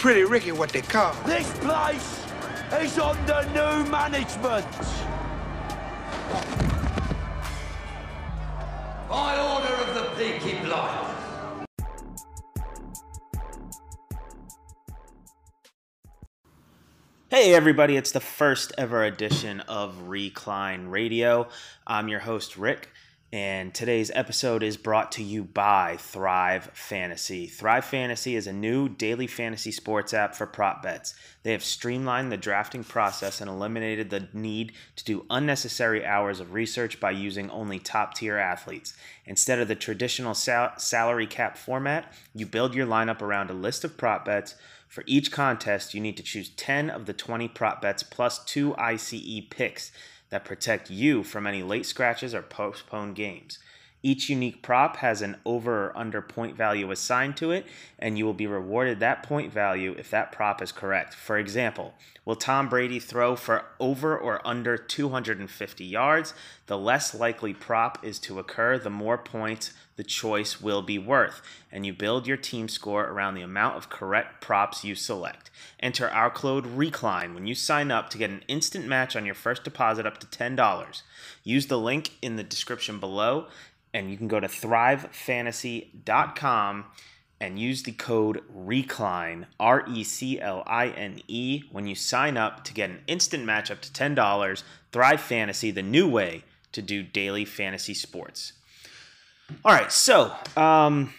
Pretty Ricky, what they call. This place is under new management. By order of the Peaky Blinders. Hey, everybody, it's the first ever edition of Recline Radio. I'm your host, Rick, and today's episode is brought to you by Thrive Fantasy. Thrive Fantasy is a new daily fantasy sports app for prop bets. They have streamlined the drafting process and eliminated the need to do unnecessary hours of research by using only top tier athletes. Instead of the traditional sal- salary cap format, you build your lineup around a list of prop bets for each contest, you need to choose 10 of the 20 prop bets plus two ICE picks that protect you from any late scratches or postponed games. Each unique prop has an over or under point value assigned to it, and you will be rewarded that point value if that prop is correct. For example, will Tom Brady throw for over or under 250 yards? The less likely prop is to occur, the more points the choice will be worth, and you build your team score around the amount of correct props you select. Enter our code RECLINE when you sign up to get an instant match on your first deposit up to $10. Use the link in the description below and you can go to thrivefantasy.com and use the code RECLINE, R E C L I N E, when you sign up to get an instant match up to $10. Thrive Fantasy, the new way to do daily fantasy sports. All right, so um,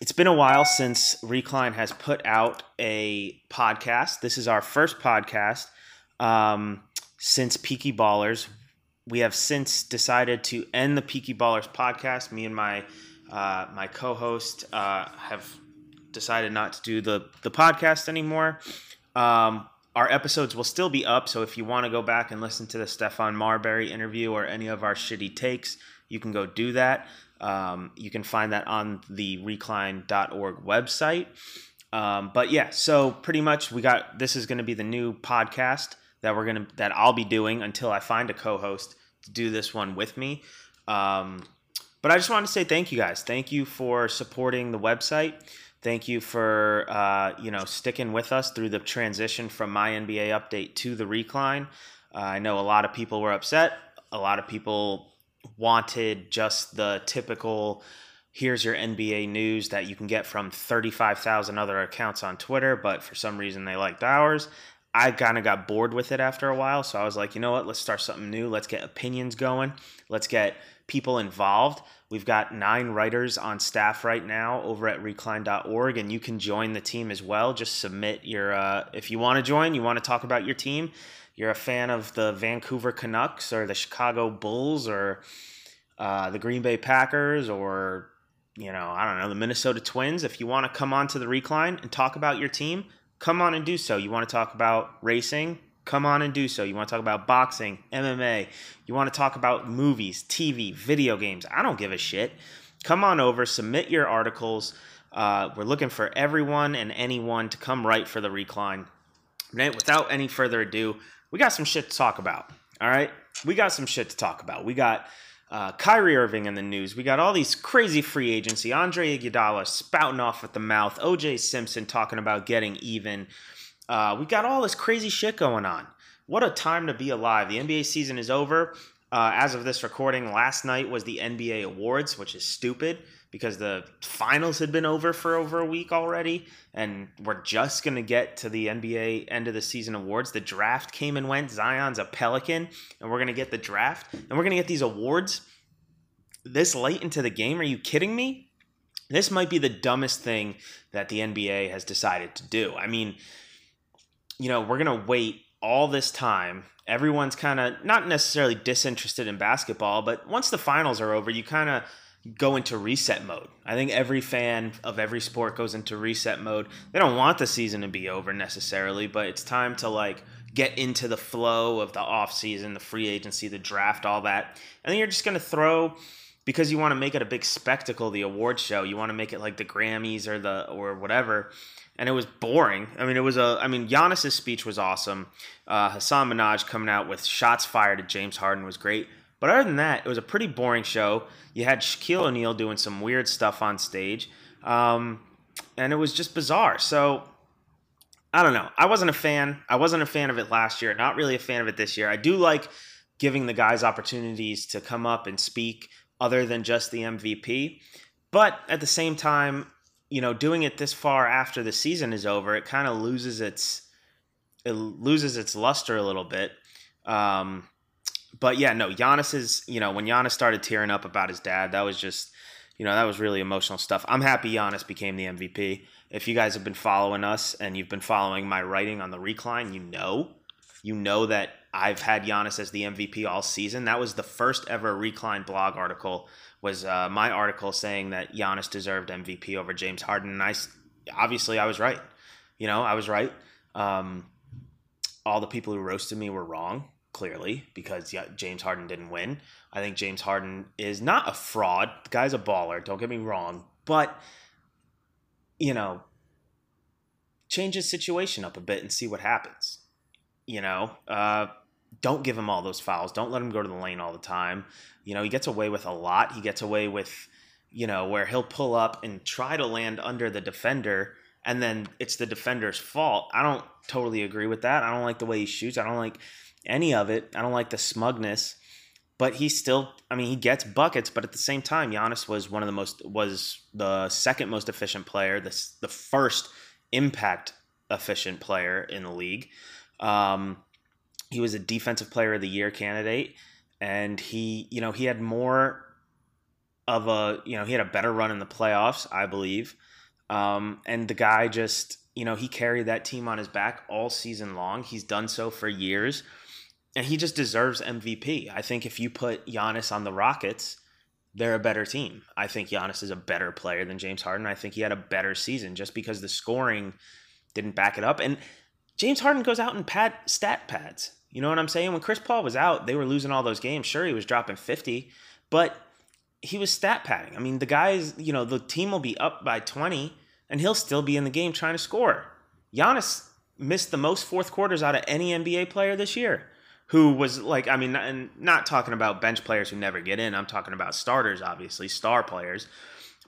it's been a while since Recline has put out a podcast. This is our first podcast um, since Peaky Ballers we have since decided to end the Peaky Ballers podcast. Me and my uh, my co-host uh, have decided not to do the the podcast anymore. Um, our episodes will still be up, so if you want to go back and listen to the Stephon Marbury interview or any of our shitty takes, you can go do that. Um, you can find that on the recline.org website. Um, but yeah, so pretty much we got this is going to be the new podcast that we're gonna that I'll be doing until I find a co-host do this one with me. Um, but I just wanted to say thank you guys. Thank you for supporting the website. Thank you for uh, you know sticking with us through the transition from my NBA update to the recline. Uh, I know a lot of people were upset. A lot of people wanted just the typical here's your NBA news that you can get from 35,000 other accounts on Twitter, but for some reason they liked ours. I kind of got bored with it after a while. So I was like, you know what? Let's start something new. Let's get opinions going. Let's get people involved. We've got nine writers on staff right now over at recline.org, and you can join the team as well. Just submit your, uh, if you want to join, you want to talk about your team, you're a fan of the Vancouver Canucks or the Chicago Bulls or uh, the Green Bay Packers or, you know, I don't know, the Minnesota Twins. If you want to come on to the recline and talk about your team, come on and do so. You want to talk about racing? Come on and do so. You want to talk about boxing, MMA, you want to talk about movies, TV, video games. I don't give a shit. Come on over, submit your articles. Uh, we're looking for everyone and anyone to come write for the recline. Without any further ado, we got some shit to talk about. All right? We got some shit to talk about. We got uh, Kyrie Irving in the news. We got all these crazy free agency. Andre Iguodala spouting off at the mouth. OJ Simpson talking about getting even. Uh, we got all this crazy shit going on. What a time to be alive. The NBA season is over. Uh, as of this recording, last night was the NBA Awards, which is stupid because the finals had been over for over a week already, and we're just going to get to the NBA end of the season awards. The draft came and went. Zion's a Pelican, and we're going to get the draft, and we're going to get these awards this late into the game. Are you kidding me? This might be the dumbest thing that the NBA has decided to do. I mean, you know, we're going to wait all this time. Everyone's kind of not necessarily disinterested in basketball, but once the finals are over, you kind of go into reset mode. I think every fan of every sport goes into reset mode. They don't want the season to be over necessarily, but it's time to like get into the flow of the off season, the free agency, the draft, all that. And then you're just going to throw because you want to make it a big spectacle, the award show. You want to make it like the Grammys or the or whatever. And it was boring. I mean, it was a. I mean, Giannis's speech was awesome. Uh, Hasan Minhaj coming out with shots fired at James Harden was great. But other than that, it was a pretty boring show. You had Shaquille O'Neal doing some weird stuff on stage, um, and it was just bizarre. So I don't know. I wasn't a fan. I wasn't a fan of it last year. Not really a fan of it this year. I do like giving the guys opportunities to come up and speak other than just the MVP. But at the same time, you know, doing it this far after the season is over, it kind of loses its it loses its luster a little bit. Um, but yeah, no, Giannis is, you know, when Giannis started tearing up about his dad, that was just, you know, that was really emotional stuff. I'm happy Giannis became the MVP. If you guys have been following us and you've been following my writing on the recline, you know, you know that I've had Giannis as the MVP all season. That was the first ever recline blog article. Was uh, my article saying that Giannis deserved MVP over James Harden, and I obviously I was right. You know, I was right. Um, all the people who roasted me were wrong clearly because yeah, James Harden didn't win. I think James Harden is not a fraud. The guy's a baller. Don't get me wrong, but you know, change his situation up a bit and see what happens. You know, uh, don't give him all those fouls. Don't let him go to the lane all the time. You know, he gets away with a lot. He gets away with, you know, where he'll pull up and try to land under the defender and then it's the defender's fault. I don't totally agree with that. I don't like the way he shoots. I don't like any of it. I don't like the smugness. But he still, I mean, he gets buckets. But at the same time, Giannis was one of the most, was the second most efficient player, the the first impact efficient player in the league. Um, he was a defensive player of the year candidate, and he, you know, he had more of a, you know, he had a better run in the playoffs, I believe. Um, and the guy just, you know, he carried that team on his back all season long. He's done so for years. And he just deserves MVP. I think if you put Giannis on the Rockets, they're a better team. I think Giannis is a better player than James Harden. I think he had a better season just because the scoring didn't back it up. And James Harden goes out and pad stat pads. You know what I'm saying? When Chris Paul was out, they were losing all those games. Sure, he was dropping 50, but he was stat padding. I mean, the guys, you know, the team will be up by 20 and he'll still be in the game trying to score. Giannis missed the most fourth quarters out of any NBA player this year. Who was like, I mean, and not talking about bench players who never get in. I'm talking about starters, obviously, star players,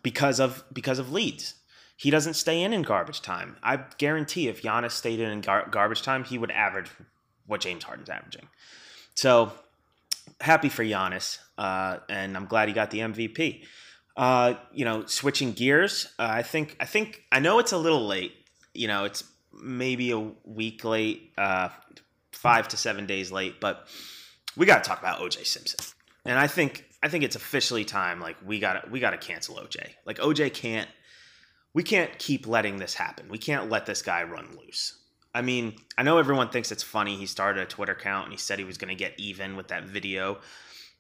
because of because of leads. He doesn't stay in in garbage time. I guarantee if Giannis stayed in in gar- garbage time, he would average what James Harden's averaging. So happy for Giannis, uh, and I'm glad he got the MVP. Uh, you know, switching gears, uh, I think I think I know it's a little late. You know, it's maybe a week late, uh, five to seven days late, but we got to talk about OJ Simpson. And I think I think it's officially time. Like we got we got to cancel OJ. Like OJ can't. We can't keep letting this happen. We can't let this guy run loose. I mean, I know everyone thinks it's funny. He started a Twitter account and he said he was going to get even with that video.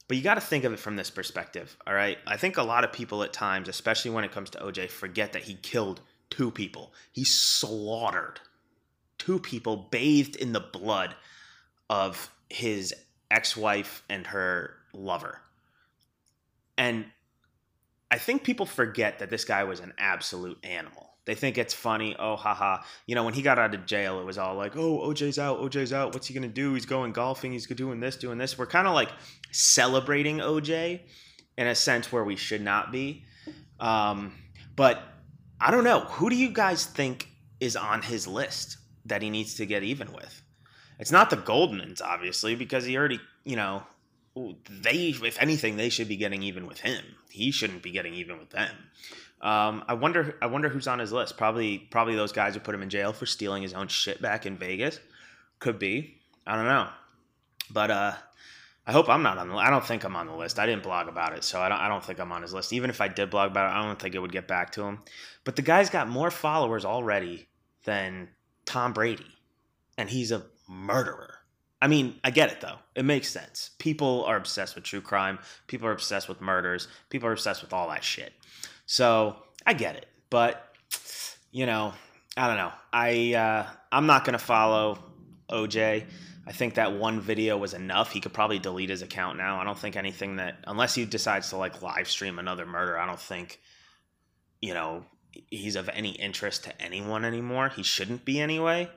But you got to think of it from this perspective, all right? I think a lot of people at times, especially when it comes to OJ, forget that he killed two people. He slaughtered two people bathed in the blood of his ex wife and her lover. And I think people forget that this guy was an absolute animal. They think it's funny. Oh, haha. You know, when he got out of jail, it was all like, oh, OJ's out. OJ's out. What's he going to do? He's going golfing. He's doing this, doing this. We're kind of like celebrating OJ in a sense where we should not be. Um, but I don't know. Who do you guys think is on his list that he needs to get even with? It's not the Goldmans, obviously, because he already, you know, they, if anything, they should be getting even with him. He shouldn't be getting even with them. Um, I wonder. I wonder who's on his list. Probably, probably those guys who put him in jail for stealing his own shit back in Vegas. Could be. I don't know. But uh, I hope I'm not on the. I don't think I'm on the list. I didn't blog about it, so I don't. I don't think I'm on his list. Even if I did blog about it, I don't think it would get back to him. But the guy's got more followers already than Tom Brady, and he's a murderer. I mean, I get it though. It makes sense. People are obsessed with true crime. People are obsessed with murders. People are obsessed with all that shit. So I get it, but you know, I don't know. I uh, I'm not gonna follow OJ. I think that one video was enough. He could probably delete his account now. I don't think anything that unless he decides to like live stream another murder, I don't think you know he's of any interest to anyone anymore. He shouldn't be anyway.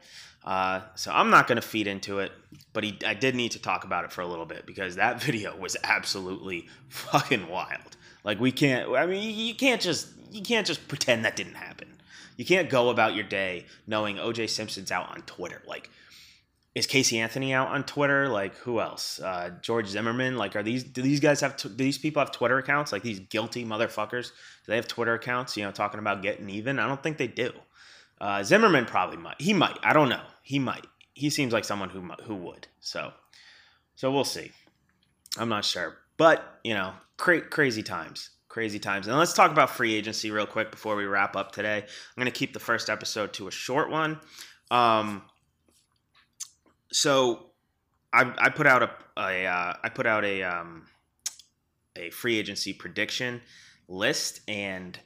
Uh, so I'm not going to feed into it, but he, I did need to talk about it for a little bit because that video was absolutely fucking wild. Like we can't. I mean, you can't just you can't just pretend that didn't happen. you can't go about your day knowing OJ Simpson's out on Twitter. Like, is Casey Anthony out on Twitter? Like, who else? Uh, George Zimmerman. Like, are these do these guys have do these people have Twitter accounts? Like these guilty motherfuckers, do they have Twitter accounts? You know, talking about getting even. I don't think they do. Uh, Zimmerman probably might. He might. I don't know. He might. He seems like someone who who would. So, so we'll see. I'm not sure, but you know, cra- crazy times, crazy times. And let's talk about free agency real quick before we wrap up today. I'm going to keep the first episode to a short one. Um, so I, I put out a, a uh, I put out a um, a free agency prediction list, and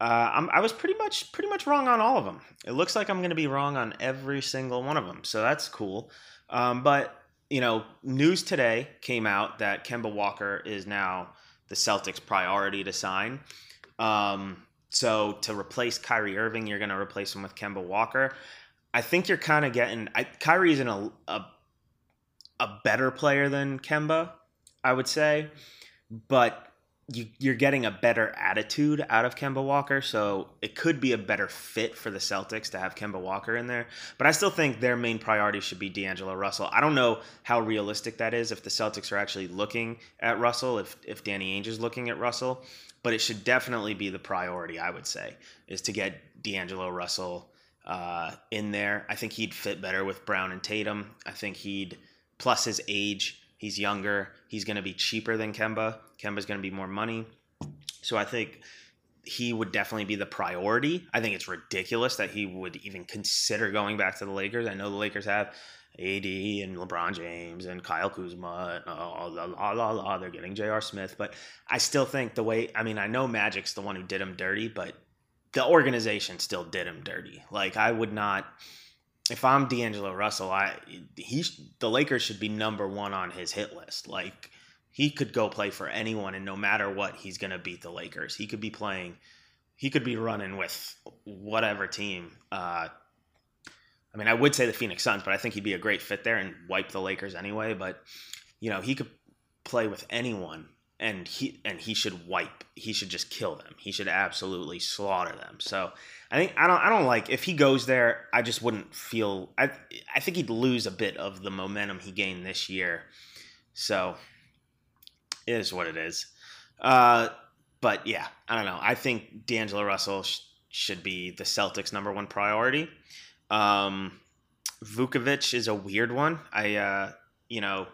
uh, i was pretty much pretty much wrong on all of them. It looks like I'm going to be wrong on every single one of them, so that's cool. Um, but you know, news today came out that Kemba Walker is now the Celtics' priority to sign. Um, so to replace Kyrie Irving, you're going to replace him with Kemba Walker. I think you're kind of getting. I, Kyrie's in a, a a better player than Kemba, I would say, but you, you're getting a better attitude out of Kemba Walker, so it could be a better fit for the Celtics to have Kemba Walker in there. But I still think their main priority should be D'Angelo Russell. I don't know how realistic that is if the Celtics are actually looking at Russell, if if Danny Ainge is looking at Russell, but it should definitely be the priority. I would say is to get D'Angelo Russell uh, in there. I think he'd fit better with Brown and Tatum. I think he'd plus his age He's younger. He's going to be cheaper than Kemba. Kemba's going to be more money. So I think he would definitely be the priority. I think it's ridiculous that he would even consider going back to the Lakers. I know the Lakers have AD and LeBron James and Kyle Kuzma. And all, all, all, they're getting J.R. Smith. But I still think the way, I mean, I know Magic's the one who did him dirty, but the organization still did him dirty. Like, I would not if I'm D'Angelo Russell, I he the Lakers should be number one on his hit list. Like he could go play for anyone, and no matter what, he's gonna beat the Lakers. He could be playing, he could be running with whatever team. Uh, I mean, I would say the Phoenix Suns, but I think he'd be a great fit there and wipe the Lakers anyway. But you know, he could play with anyone and he and he should wipe he should just kill them. He should absolutely slaughter them. So i think i don't i don't like if he goes there i just wouldn't feel i i think he'd lose a bit of the momentum he gained this year. So it is what it is. Uh but yeah i don't know. I think d'angelo russell sh- should be the celtics number one priority. Um vucevic is a weird one. I uh you know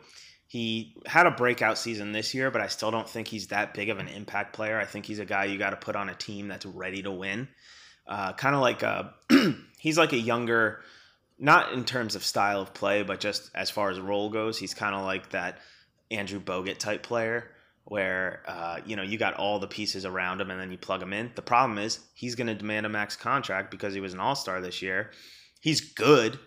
he had a breakout season this year, but I still don't think he's that big of an impact player. I think he's a guy you got to put on a team that's ready to win. Uh, kind of like a, he's like a younger, not in terms of style of play, but just as far as role goes, he's kind of like that Andrew Bogut type player where uh, you know you got all the pieces around him and then you plug him in. The problem is he's going to demand a max contract because he was an All Star this year. He's good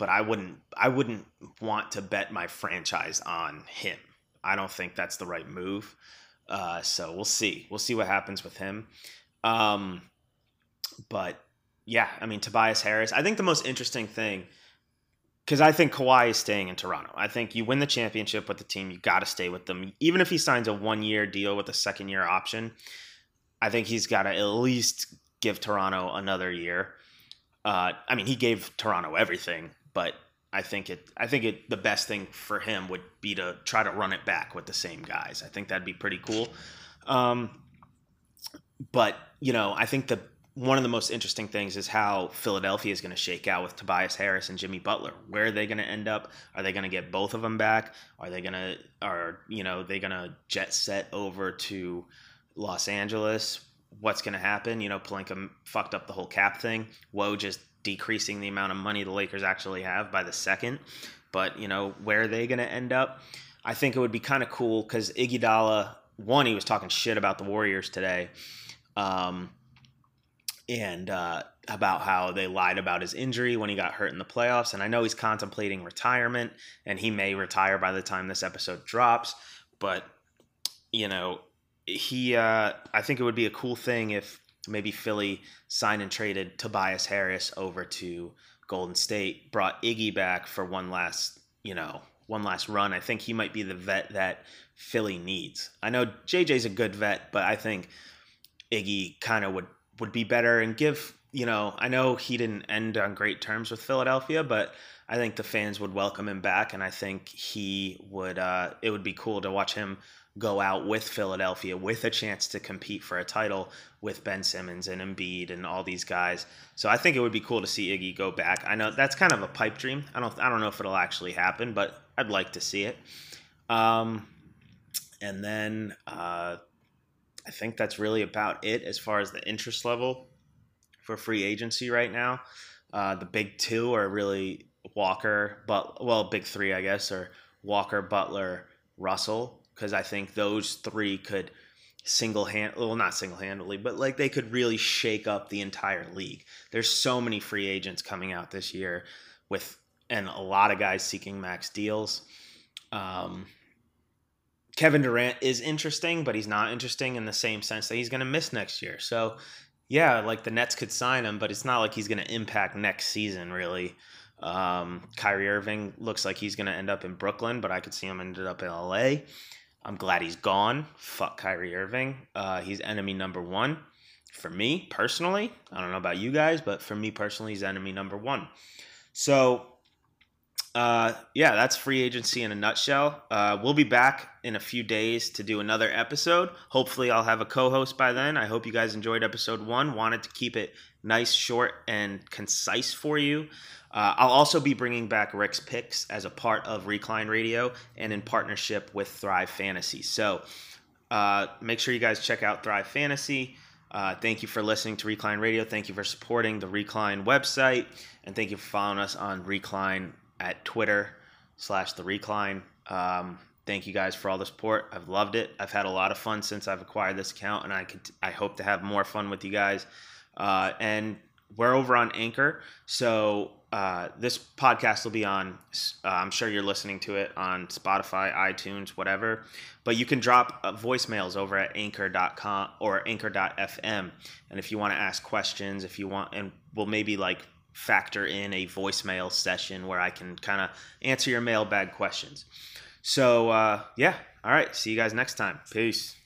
but I wouldn't I wouldn't want to bet my franchise on him. I don't think that's the right move. Uh, so we'll see. We'll see what happens with him. Um, but yeah, I mean Tobias Harris. I think the most interesting thing because I think Kawhi is staying in Toronto. I think you win the championship with the team, you got to stay with them. Even if he signs a one year deal with a second year option, I think he's got to at least give Toronto another year. Uh, I mean, he gave Toronto everything but I think it I think it the best thing for him would be to try to run it back with the same guys. I think that'd be pretty cool. Um, but you know, I think the one of the most interesting things is how Philadelphia is going to shake out with Tobias Harris and Jimmy Butler. Where are they going to end up? Are they going to get both of them back? Are they going to are you know they going to jet set over to Los Angeles? What's going to happen? You know, Pelinka fucked up the whole cap thing. Woj just decreasing the amount of money the Lakers actually have by the second. But, you know, where are they going to end up? I think it would be kind of cool because Iguodala, one, he was talking shit about the Warriors today. Um, and uh, about how they lied about his injury when he got hurt in the playoffs. And I know he's contemplating retirement, and he may retire by the time this episode drops. But you know, he, uh, I think it would be a cool thing if maybe Philly signed and traded Tobias Harris over to Golden State, brought Iggy back for one last, you know, one last run. I think he might be the vet that Philly needs. I know JJ's a good vet, but I think Iggy kind of would would be better and give you know, I know he didn't end on great terms with Philadelphia, but I think the fans would welcome him back, and I think he would. Uh, it would be cool to watch him go out with Philadelphia with a chance to compete for a title with Ben Simmons and Embiid and all these guys. So I think it would be cool to see Iggy go back. I know that's kind of a pipe dream. I don't I don't know if it'll actually happen, but I'd like to see it. Um, and then uh, I think that's really about it as far as the interest level for free agency right now. Uh, the big two are really Walker, but well, big three, I guess, are Walker, Butler, Russell, because I think those three could single hand well not single handedly but like they could really shake up the entire league there's so many free agents coming out this year with and a lot of guys seeking max deals um, Kevin Durant is interesting, but he's not interesting in the same sense that he's going to miss next year. So, yeah, like the Nets could sign him, but it's not like he's going to impact next season really. Um, Kyrie Irving looks like he's going to end up in Brooklyn, but I could see him ended up in LA. I'm glad he's gone. Fuck Kyrie Irving. Uh, he's enemy number one for me personally. I don't know about you guys, but for me personally, he's enemy number one. So uh, yeah, that's free agency in a nutshell. Uh, we'll be back in a few days to do another episode. Hopefully, I'll have a co host by then. I hope you guys enjoyed episode one. Wanted to keep it nice, short, and concise for you. Uh, I'll also be bringing back Rick's Picks as a part of Recline Radio and in partnership with Thrive Fantasy. So uh, make sure you guys check out Thrive Fantasy. Uh, thank you for listening to Recline Radio. Thank you for supporting the Recline website. And thank you for following us on Recline at Twitter slash the recline. Um, thank you guys for all the support. I've loved it. I've had a lot of fun since I've acquired this account, and I could I hope to have more fun with you guys. Uh, and we're over on Anchor, so uh, this podcast will be on. Uh, I'm sure you're listening to it on Spotify, iTunes, whatever. But you can drop uh, voicemails over at Anchor.com or Anchor.fm, and if you want to ask questions, if you want, and we'll maybe like factor in a voicemail session where I can kind of answer your mailbag questions. So, uh, yeah. All right. See you guys next time. Peace.